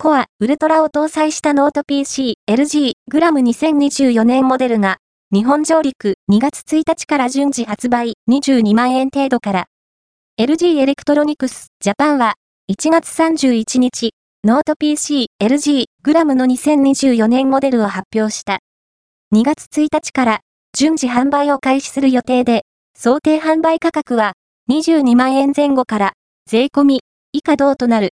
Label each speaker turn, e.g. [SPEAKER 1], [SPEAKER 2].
[SPEAKER 1] Core、Ultra を搭載したノート PC、LG、 gram 2024年モデルが、日本上陸2月1日から順次発売22万円程度から、LG エレクトロニクスジャパンは、1月31日、ノート PC、LG、 gram の2024年モデルを発表した。2月1日から順次販売を開始する予定で、想定販売価格は22万円前後から税込み以下同となる。